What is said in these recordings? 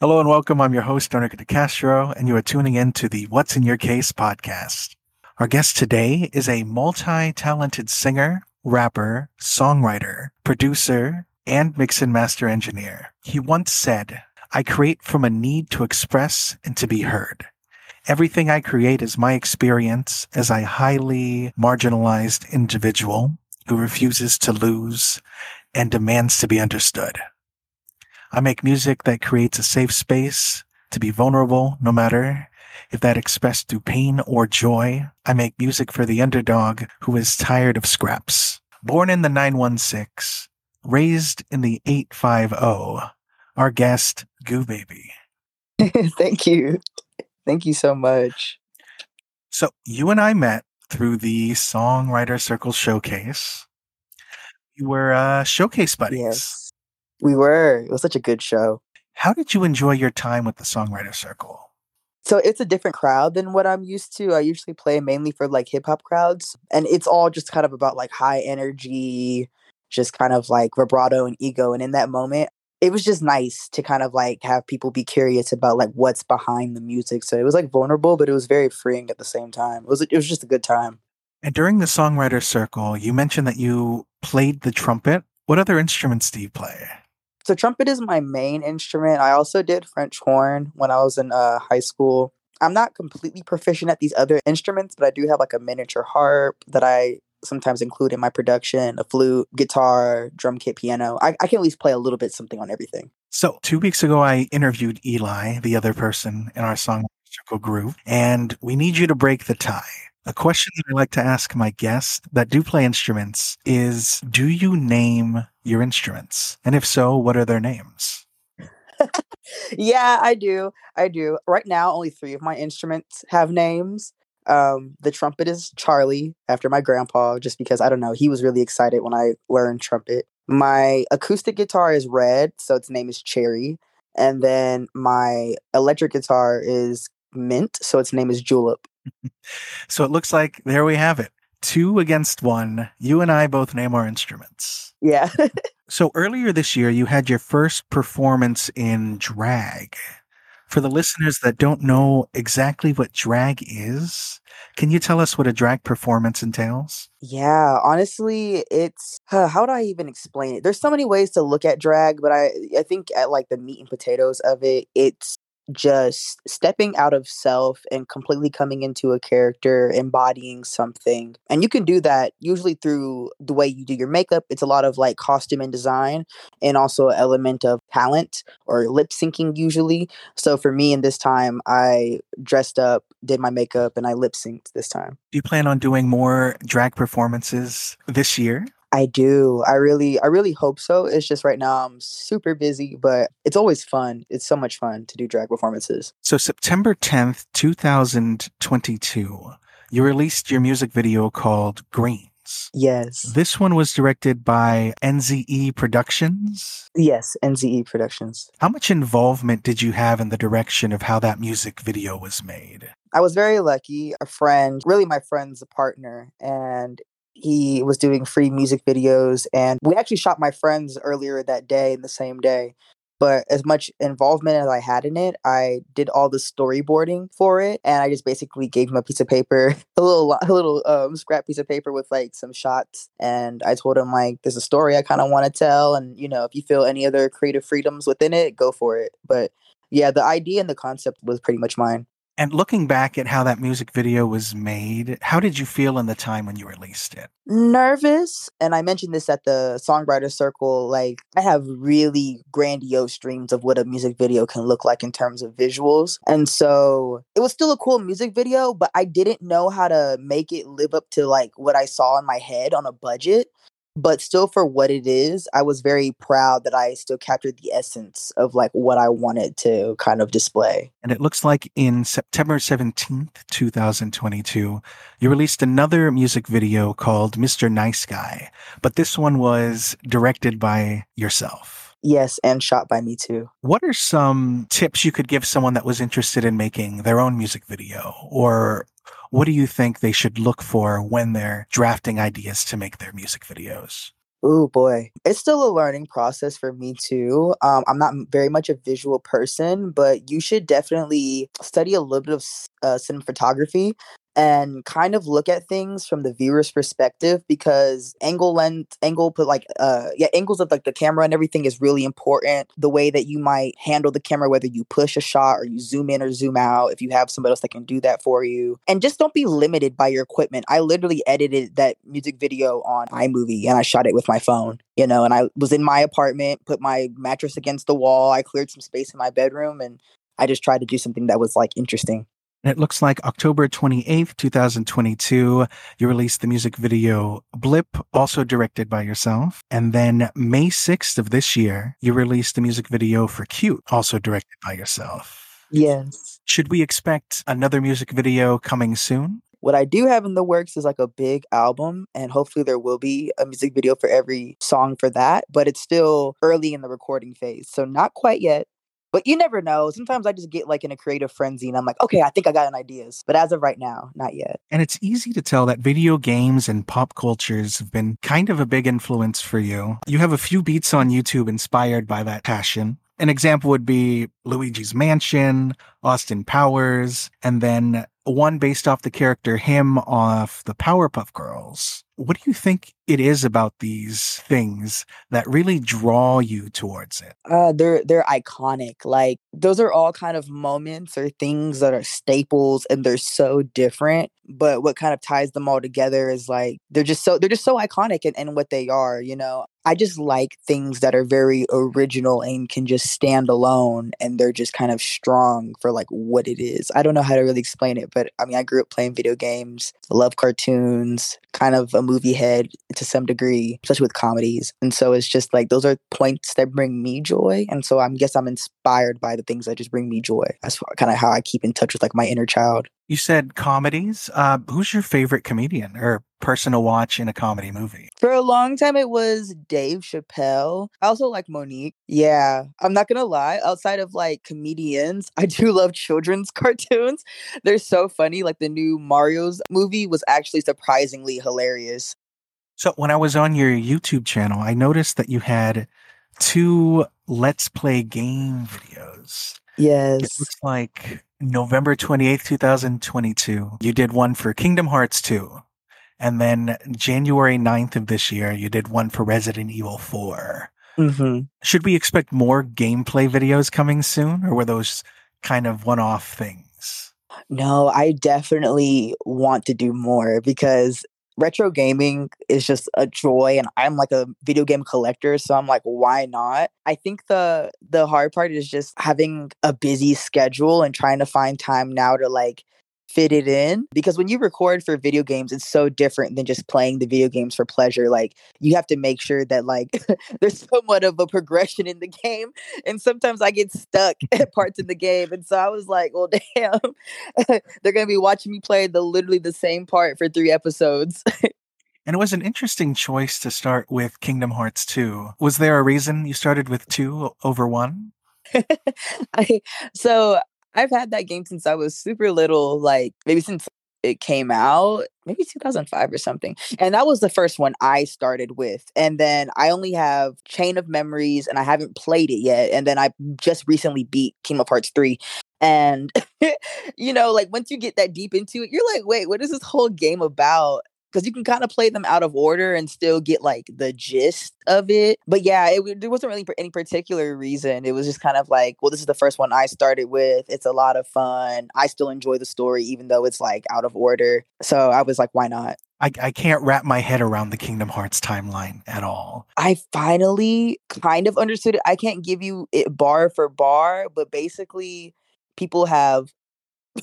Hello and welcome. I'm your host, Enrique De Castro, and you are tuning in to the What's in Your Case podcast. Our guest today is a multi talented singer, rapper, songwriter, producer, and mix and master engineer. He once said, I create from a need to express and to be heard. Everything I create is my experience as a highly marginalized individual who refuses to lose and demands to be understood. I make music that creates a safe space to be vulnerable, no matter if that expressed through pain or joy. I make music for the underdog who is tired of scraps. Born in the 916, raised in the 850, our guest, Goo Bebeh. Thank you. Thank you so much. So you and I met through the Songwriter Circle Showcase. You were uh, showcase buddies. Yes, we were. It was such a good show. How did you enjoy your time with the Songwriter Circle? So it's a different crowd than what I'm used to. I usually play mainly for like hip hop crowds, and it's all just kind of about like high energy, just kind of like vibrato and ego. And in that moment, it was just nice to kind of like have people be curious about like what's behind the music. So it was like vulnerable, but it was very freeing at the same time. It was it was just a good time. And during the songwriter circle, you mentioned that you played the trumpet. What other instruments do you play? So trumpet is my main instrument. I also did French horn when I was in uh, high school. I'm not completely proficient at these other instruments, but I do have like a miniature harp that I sometimes include in my production a flute, guitar, drum kit, piano. I, I can at least play a little bit something on everything. So, two weeks ago, I interviewed Eli, the other person in our song circle group, and we need you to break the tie. A question that I like to ask my guests that do play instruments is Do you name your instruments? And if so, what are their names? yeah, I do. I do. Right now, only three of my instruments have names. Um, the trumpet is Charlie after my grandpa, just because I don't know, he was really excited when I learned trumpet. My acoustic guitar is red, so its name is Cherry. And then my electric guitar is Mint, so its name is Julep. So it looks like there we have it. Two against one. You and I both name our instruments. Yeah. so earlier this year, you had your first performance in drag. For the listeners that don't know exactly what drag is, can you tell us what a drag performance entails? Yeah, honestly, it's uh, how do I even explain it? There's so many ways to look at drag, but I I think at like the meat and potatoes of it, it's just stepping out of self and completely coming into a character, embodying something. And you can do that usually through the way you do your makeup. It's a lot of like costume and design and also an element of talent or lip syncing usually. So for me in this time, I dressed up, did my makeup, and I lip synced this time. Do you plan on doing more drag performances this year? I do. I really I really hope so. It's just right now I'm super busy, but it's always fun. It's so much fun to do drag performances. So September 10th, 2022, you released your music video called Greens. Yes. This one was directed by NZE Productions. Yes, NZE Productions. How much involvement did you have in the direction of how that music video was made? I was very lucky. A friend, really my friend's a partner, and he was doing free music videos and we actually shot my friends earlier that day in the same day. But as much involvement as i had in it i did all the storyboarding for it and i just basically gave him a piece of paper a little a little um, scrap piece of paper with like some shots and i told him like there's a story i kind of want to tell and you know if you feel any other creative freedoms within it go for it. But yeah the idea and the concept was pretty much mine and looking back at how that music video was made, how did you feel in the time when you released it? Nervous. And I mentioned this at the Songwriter Circle. Like, I have really grandiose dreams of what a music video can look like in terms of visuals. And so it was still a cool music video, but I didn't know how to make it live up to like what I saw in my head on a budget but still for what it is i was very proud that i still captured the essence of like what i wanted to kind of display and it looks like in september 17th 2022 you released another music video called mr nice guy but this one was directed by yourself Yes, and shot by me too. What are some tips you could give someone that was interested in making their own music video or what do you think they should look for when they're drafting ideas to make their music videos? Oh boy, it's still a learning process for me too. Um, I'm not very much a visual person, but you should definitely study a little bit of uh, cinematography and kind of look at things from the viewer's perspective because angle length angle put like uh yeah angles of like the camera and everything is really important. The way that you might handle the camera whether you push a shot or you zoom in or zoom out if you have somebody else that can do that for you. And just don't be limited by your equipment. I literally edited that music video on imovie and i shot it with my phone you know and i was in my apartment put my mattress against the wall. I cleared some space in my bedroom and I just tried to do something that was like interesting. And it looks like October 28th, 2022, you released the music video Blip, also directed by yourself. And then May 6th of this year, you released the music video for Cute, also directed by yourself. Yes. Should we expect another music video coming soon? What I do have in the works is like a big album, and hopefully there will be a music video for every song for that. But it's still early in the recording phase. So, not quite yet. But you never know. Sometimes I just get like in a creative frenzy and I'm like, okay, I think I got an ideas. But as of right now, not yet. And it's easy to tell that video games and pop cultures have been kind of a big influence for you. You have a few beats on YouTube inspired by that passion. An example would be Luigi's Mansion, Austin Powers, and then one based off the character him off the Powerpuff Girls. What do you think it is about these things that really draw you towards it? Uh, they're they're iconic. Like those are all kind of moments or things that are staples, and they're so different. But what kind of ties them all together is like they're just so they're just so iconic in, in what they are. You know, I just like things that are very original and can just stand alone, and they're just kind of strong for like what it is. I don't know how to really explain it, but I mean, I grew up playing video games, love cartoons, kind of movie head to some degree, especially with comedies. And so it's just like those are points that bring me joy. And so I guess I'm inspired by the things that just bring me joy. That's kind of how I keep in touch with like my inner child. You said comedies. Uh, who's your favorite comedian or person to watch in a comedy movie? For a long time, it was Dave Chappelle. I also like Mo'Nique. Yeah, I'm not gonna lie. Outside of like comedians, I do love children's cartoons. They're so funny. Like the new Mario's movie was actually surprisingly hilarious. So when I was on your YouTube channel, I noticed that you had two Let's Play game videos. Yes. It looks like November 28th, 2022. You did one for Kingdom Hearts 2. And then January 9th of this year, you did one for Resident Evil 4. Mm-hmm. Should we expect more gameplay videos coming soon, or were those kind of one off things? No, I definitely want to do more because retro gaming is just a joy and I'm like a video game collector so I'm like why not? I think the the hard part is just having a busy schedule and trying to find time now to like fit it in because when you record for video games it's so different than just playing the video games for pleasure like you have to make sure that like there's somewhat of a progression in the game and sometimes i get stuck at parts in the game and so i was like well damn they're gonna be watching me play the literally the same part for three episodes And it was an interesting choice to start with Kingdom Hearts 2. Was there a reason you started with 2 over 1? I, so I've had that game since I was super little, like maybe since it came out, maybe 2005 or something. And that was the first one I started with. And then I only have Chain of Memories and I haven't played it yet. And then I just recently beat Kingdom Hearts 3. And, you know, like once you get that deep into it, you're like, wait, what is this whole game about? Because you can kind of play them out of order and still get like the gist of it. But yeah, it, there wasn't really any particular reason. It was just kind of like, well, this is the first one I started with. It's a lot of fun. I still enjoy the story, even though it's like out of order. So I was like, why not? I, I can't wrap my head around the Kingdom Hearts timeline at all. I finally kind of understood it. I can't give you it bar for bar, but basically, people have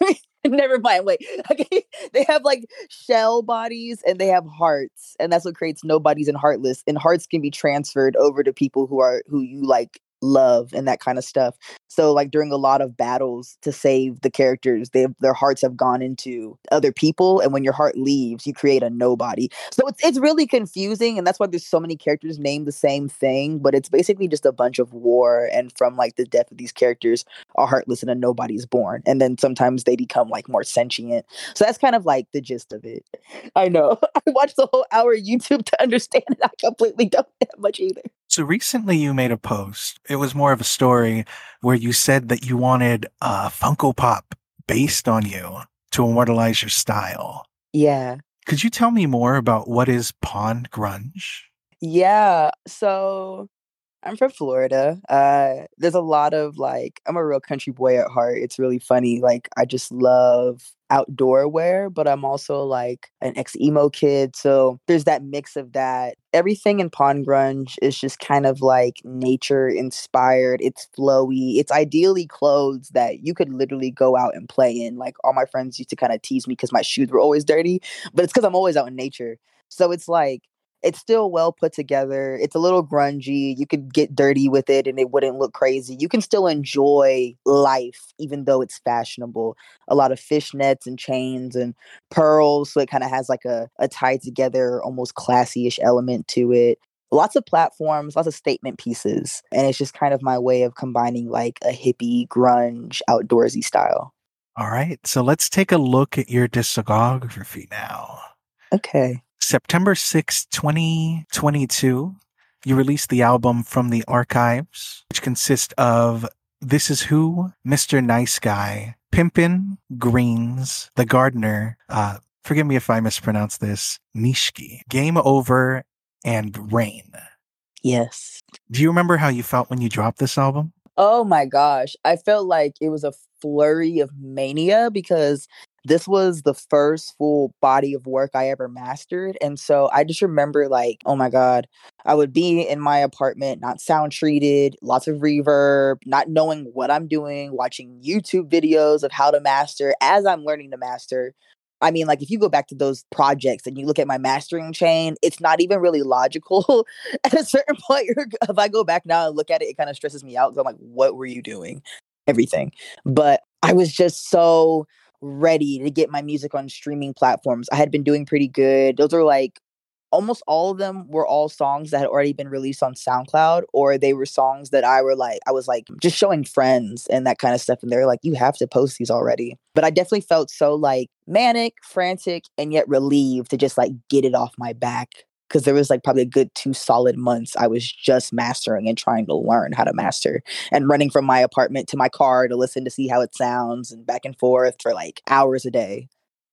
Never mind. Wait. Okay. They have like shell bodies and they have hearts, and that's what creates nobodies and heartless. And hearts can be transferred over to people who are who you like love and that kind of stuff. So like during a lot of battles to save the characters, they their hearts have gone into other people, and when your heart leaves, you create a nobody. So it's it's really confusing, and that's why there's so many characters named the same thing. But it's basically just a bunch of war, and from like the death of these characters, a heartless and a nobody's born, and then sometimes they become like more sentient. So that's kind of like the gist of it. I know I watched the whole hour YouTube to understand it. I completely don't have much either. So recently you made a post. It was more of a story where you said that you wanted a Funko Pop based on you to immortalize your style. Yeah. Could you tell me more about what is Pond Grunge? Yeah. So I'm from Florida. Uh, there's a lot of like, I'm a real country boy at heart. It's really funny. Like, I just love outdoor wear, but I'm also like an ex emo kid. So there's that mix of that. Everything in Pond Grunge is just kind of like nature inspired. It's flowy. It's ideally clothes that you could literally go out and play in. Like all my friends used to kind of tease me because my shoes were always dirty, but it's because I'm always out in nature. So it's like it's still well put together. It's a little grungy. You could get dirty with it and it wouldn't look crazy. You can still enjoy life even though it's fashionable. A lot of fishnets and chains and pearls. So it kind of has like a, a tied together, almost classy ish element to it. Lots of platforms, lots of statement pieces. And it's just kind of my way of combining like a hippie, grunge, outdoorsy style. All right. So let's take a look at your discography now. Okay. September 6, 2022, you released the album From the Archives, which consists of This Is Who, Mr. Nice Guy, Pimpin', Greens, The Gardener, uh, forgive me if I mispronounce this, Nishki, Game Over, and Rain. Yes. Do you remember how you felt when you dropped this album? Oh my gosh. I felt like it was a flurry of mania because this was the first full body of work I ever mastered. And so I just remember, like, oh my God, I would be in my apartment, not sound treated, lots of reverb, not knowing what I'm doing, watching YouTube videos of how to master as I'm learning to master. I mean, like if you go back to those projects and you look at my mastering chain, it's not even really logical. at a certain point, if I go back now and look at it, it kind of stresses me out. Because I'm like, what were you doing? Everything. But I was just so ready to get my music on streaming platforms. I had been doing pretty good. Those are like almost all of them were all songs that had already been released on SoundCloud or they were songs that I were like I was like just showing friends and that kind of stuff and they're like you have to post these already. But I definitely felt so like manic, frantic and yet relieved to just like get it off my back because there was like probably a good two solid months I was just mastering and trying to learn how to master and running from my apartment to my car to listen to see how it sounds and back and forth for like hours a day.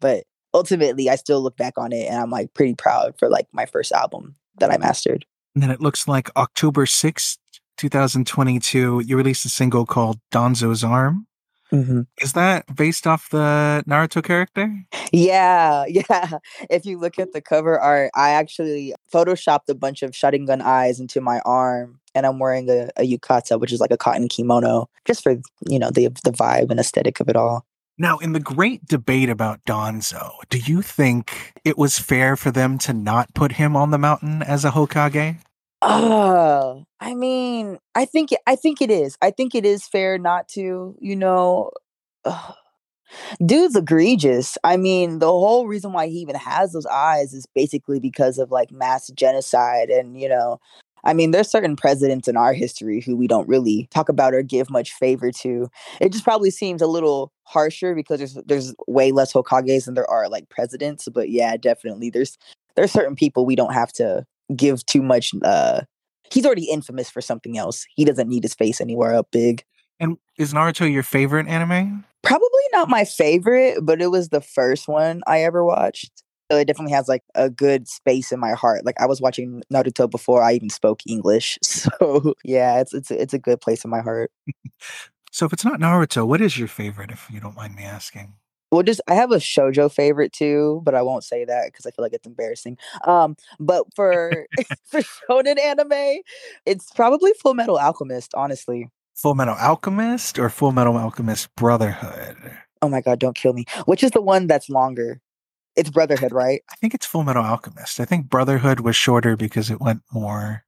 But ultimately, I still look back on it and I'm like pretty proud for like my first album that I mastered. And then it looks like October 6th, 2022, you released a single called Danzo's Arm. Mm-hmm. Is that based off the Naruto character? Yeah, yeah. If you look at the cover art, I actually photoshopped a bunch of Sharingan eyes into my arm, and I'm wearing a, a yukata, which is like a cotton kimono, just for you know the the vibe and aesthetic of it all. Now, in the great debate about Danzo, do you think it was fair for them to not put him on the mountain as a Hokage? Uh, I mean, I think I think it is. I think it is fair not to, you know. Uh, dude's egregious. I mean, the whole reason why he even has those eyes is basically because of like mass genocide and, you know, I mean, there's certain presidents in our history who we don't really talk about or give much favor to. It just probably seems a little harsher because there's there's way less Hokages than there are like presidents. But yeah, definitely there's there's certain people we don't have to give too much uh he's already infamous for something else. He doesn't need his face anywhere up big. And is Naruto your favorite anime? Probably not my favorite, but it was the first one I ever watched. So it definitely has like a good space in my heart. Like I was watching Naruto before I even spoke English. So yeah, it's it's it's a good place in my heart. so if it's not Naruto, what is your favorite if you don't mind me asking? Well just i have a shojo favorite too but i won't say that because i feel like it's embarrassing um but for for shonen anime it's probably full metal alchemist honestly full metal alchemist or full metal alchemist brotherhood oh my god don't kill me which is the one that's longer it's brotherhood right i think it's full metal alchemist i think brotherhood was shorter because it went more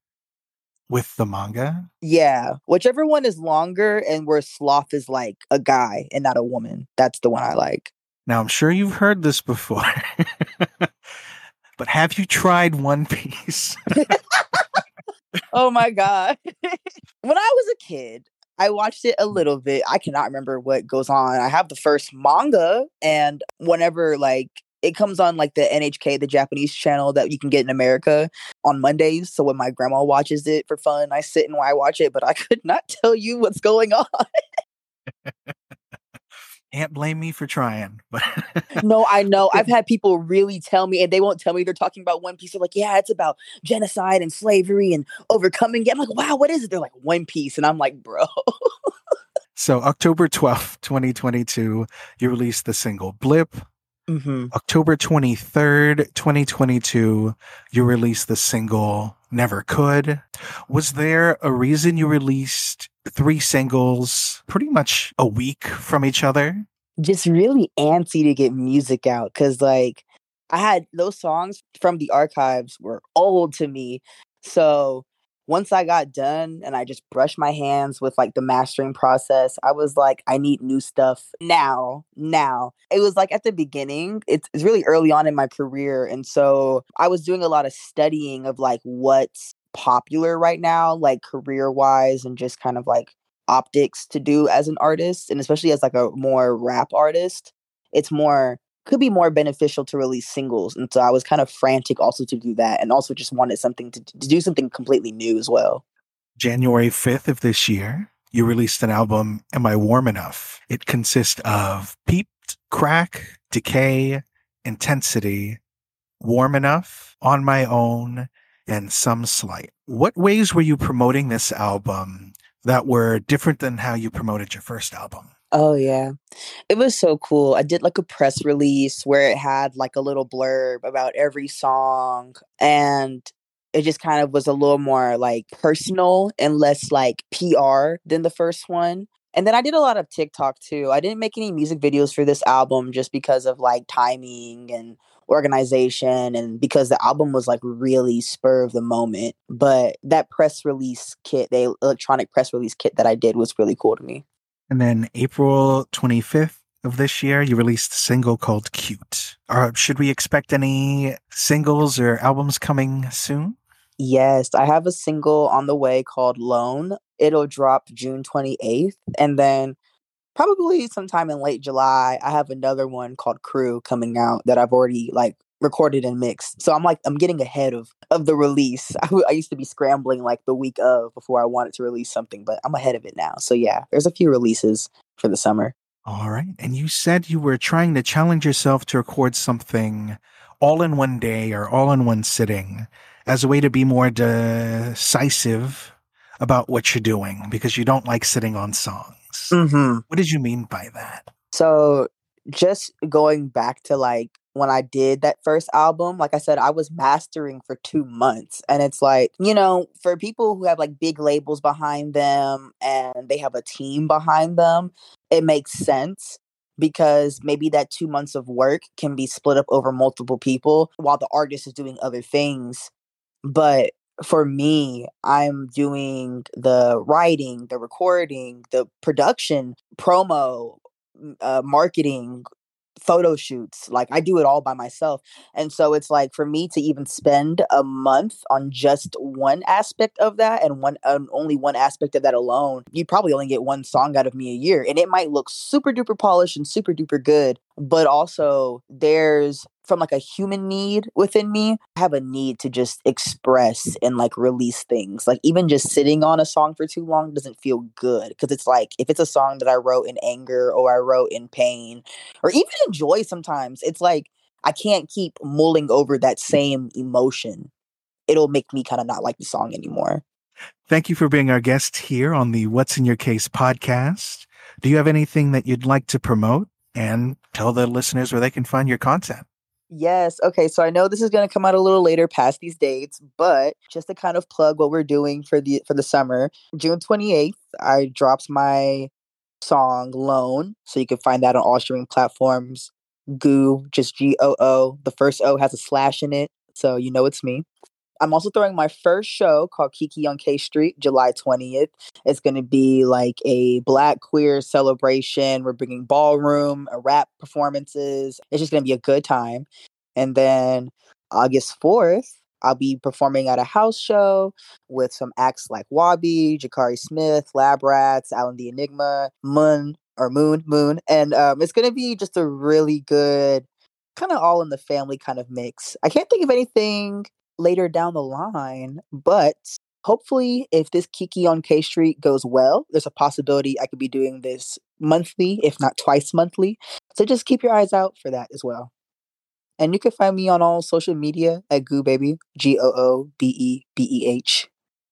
with the manga? Yeah, whichever one is longer and where Sloth is like a guy and not a woman. That's the one I like. Now, I'm sure you've heard this before, but have you tried One Piece? oh my god. when I was a kid, I watched it a little bit. I cannot remember what goes on. I have the first manga and whenever like it comes on like the NHK, the Japanese channel that you can get in America on Mondays. So when my grandma watches it for fun, I sit and I watch it, but I could not tell you what's going on. Can't blame me for trying, but no, I know. I've had people really tell me, and they won't tell me they're talking about One Piece. They're like, "Yeah, it's about genocide and slavery and overcoming." it. I'm like, "Wow, what is it?" They're like, "One Piece," and I'm like, "Bro." so October twelfth, twenty twenty two, you released the single "Blip." Mm-hmm. October 23rd, 2022, you released the single Never Could. Was there a reason you released three singles pretty much a week from each other? Just really antsy to get music out because, like, I had those songs from the archives were old to me. So once I got done and I just brushed my hands with like the mastering process, I was like, I need new stuff now, now. It was like at the beginning, it's, it's really early on in my career. And so I was doing a lot of studying of like what's popular right now, like career wise, and just kind of like optics to do as an artist. And especially as like a more rap artist, it's more could be more beneficial to release singles. And so I was kind of frantic also to do that and also just wanted something to, to do something completely new as well. January 5th of this year, you released an album, Am I Warm Enough? It consists of Peeped, Crack, Decay, Intensity, Warm Enough, On My Own, and Some Slight. What ways were you promoting this album that were different than how you promoted your first album? Oh yeah. It was so cool. I did like a press release where it had like a little blurb about every song and it just kind of was a little more like personal and less like PR than the first one. And then I did a lot of TikTok too. I didn't make any music videos for this album just because of like timing and organization and because the album was like really spur of the moment. But that press release kit, the electronic press release kit that I did was really cool to me. And then April 25th of this year, you released a single called Cute. Or should we expect any singles or albums coming soon? Yes, I have a single on the way called Lone. It'll drop June 28th. And then probably sometime in late July, I have another one called Crew coming out that I've already like recorded and mixed. So I'm like I'm getting ahead of of the release. I, I used to be scrambling like the week of before I wanted to release something, but I'm ahead of it now. So yeah, there's a few releases for the summer. All right. And you said you were trying to challenge yourself to record something all in one day or all in one sitting as a way to be more decisive about what you're doing because you don't like sitting on songs. Mm-hmm. What did you mean by that? So just going back to like when I did that first album, like I said, I was mastering for two months. And it's like, you know, for people who have like big labels behind them and they have a team behind them, it makes sense because maybe that two months of work can be split up over multiple people while the artist is doing other things. But for me, I'm doing the writing, the recording, the production, promo, uh, marketing, photo shoots. Like I do it all by myself. And so it's like for me to even spend a month on just one aspect of that and one um, only one aspect of that alone, you probably only get one song out of me a year. And it might look super duper polished and super duper good, but also there's from like a human need within me, I have a need to just express and like release things. Like even just sitting on a song for too long doesn't feel good because it's like if it's a song that I wrote in anger or I wrote in pain or even in joy sometimes, it's like I can't keep mulling over that same emotion. It'll make me kind of not like the song anymore. Thank you for being our guest here on the What's in Your Case podcast. Do you have anything that you'd like to promote and tell the listeners where they can find your content? Yes. Okay. So I know this is going to come out a little later past these dates, but just to kind of plug what we're doing for the for the summer, June 28th, I drops my song Loan, So you can find that on all streaming platforms. Goo, just G O O. The first O has a slash in it, so you know it's me. I'm also throwing my first show called Kiki on K Street, July 20th. It's going to be like a black queer celebration. We're bringing ballroom, a rap performances. It's just going to be a good time. And then August 4th, I'll be performing at a house show with some acts like Wabi, Jakari Smith, Lab Rats, Alan the Enigma, Moon or Moon Moon, and um, it's gonna be just a really good, kind of all in the family kind of mix. I can't think of anything later down the line, but hopefully, if this Kiki on K Street goes well, there's a possibility I could be doing this monthly, if not twice monthly. So just keep your eyes out for that as well. And you can find me on all social media at Goo Bebeh, G O O B E B E H.